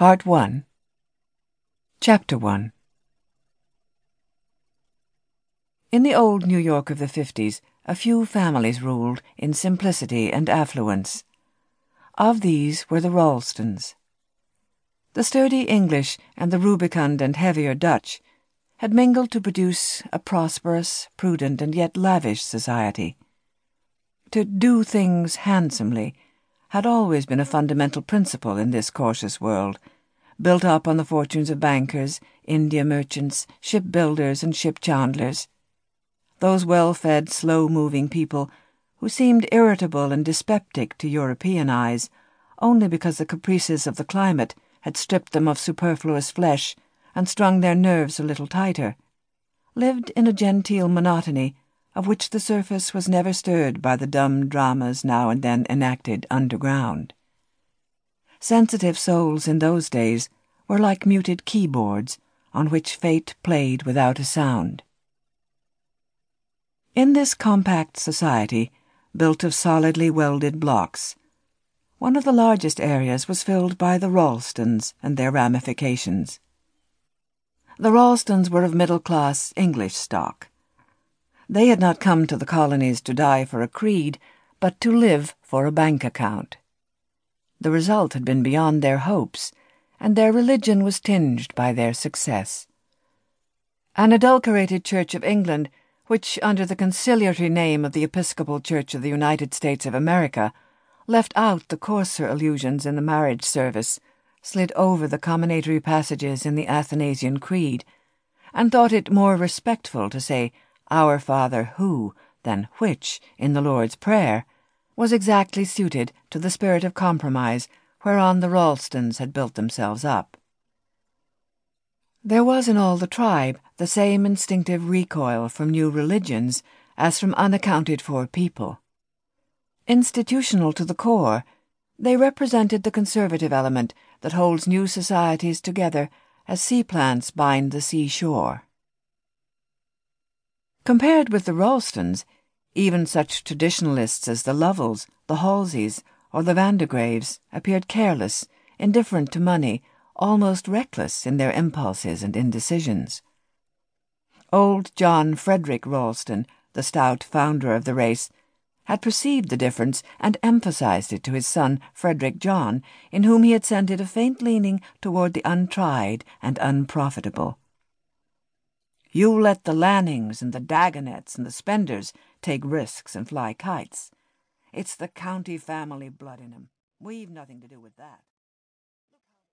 Part 1 Chapter 1 In the old New York of the fifties, a few families ruled in simplicity and affluence. Of these were the Ralstons. The sturdy English and the rubicund and heavier Dutch had mingled to produce a prosperous, prudent, and yet lavish society. To do things handsomely had always been a fundamental principle in this cautious world, built up on the fortunes of bankers, India merchants, shipbuilders, and ship chandlers. Those well fed, slow moving people who seemed irritable and dyspeptic to European eyes only because the caprices of the climate had stripped them of superfluous flesh and strung their nerves a little tighter, lived in a genteel monotony of which the surface was never stirred by the dumb dramas now and then enacted underground. Sensitive souls in those days were like muted keyboards on which fate played without a sound. In this compact society, built of solidly welded blocks, one of the largest areas was filled by the Ralstons and their ramifications. The Ralstons were of middle class English stock they had not come to the colonies to die for a creed, but to live for a bank account. The result had been beyond their hopes, and their religion was tinged by their success. An adulterated Church of England, which, under the conciliatory name of the Episcopal Church of the United States of America, left out the coarser allusions in the marriage service, slid over the comminatory passages in the Athanasian Creed, and thought it more respectful to say our Father who, than which, in the Lord's Prayer, was exactly suited to the spirit of compromise whereon the Ralstons had built themselves up. There was in all the tribe the same instinctive recoil from new religions as from unaccounted for people. Institutional to the core, they represented the conservative element that holds new societies together as sea plants bind the seashore. Compared with the Ralstons, even such traditionalists as the Lovells, the Halseys, or the Vandegraves appeared careless, indifferent to money, almost reckless in their impulses and indecisions. Old John Frederick Ralston, the stout founder of the race, had perceived the difference and emphasized it to his son Frederick John, in whom he had scented a faint leaning toward the untried and unprofitable. You let the Lannings and the Dagonets and the Spenders take risks and fly kites. It's the county family blood in 'em. We've nothing to do with that.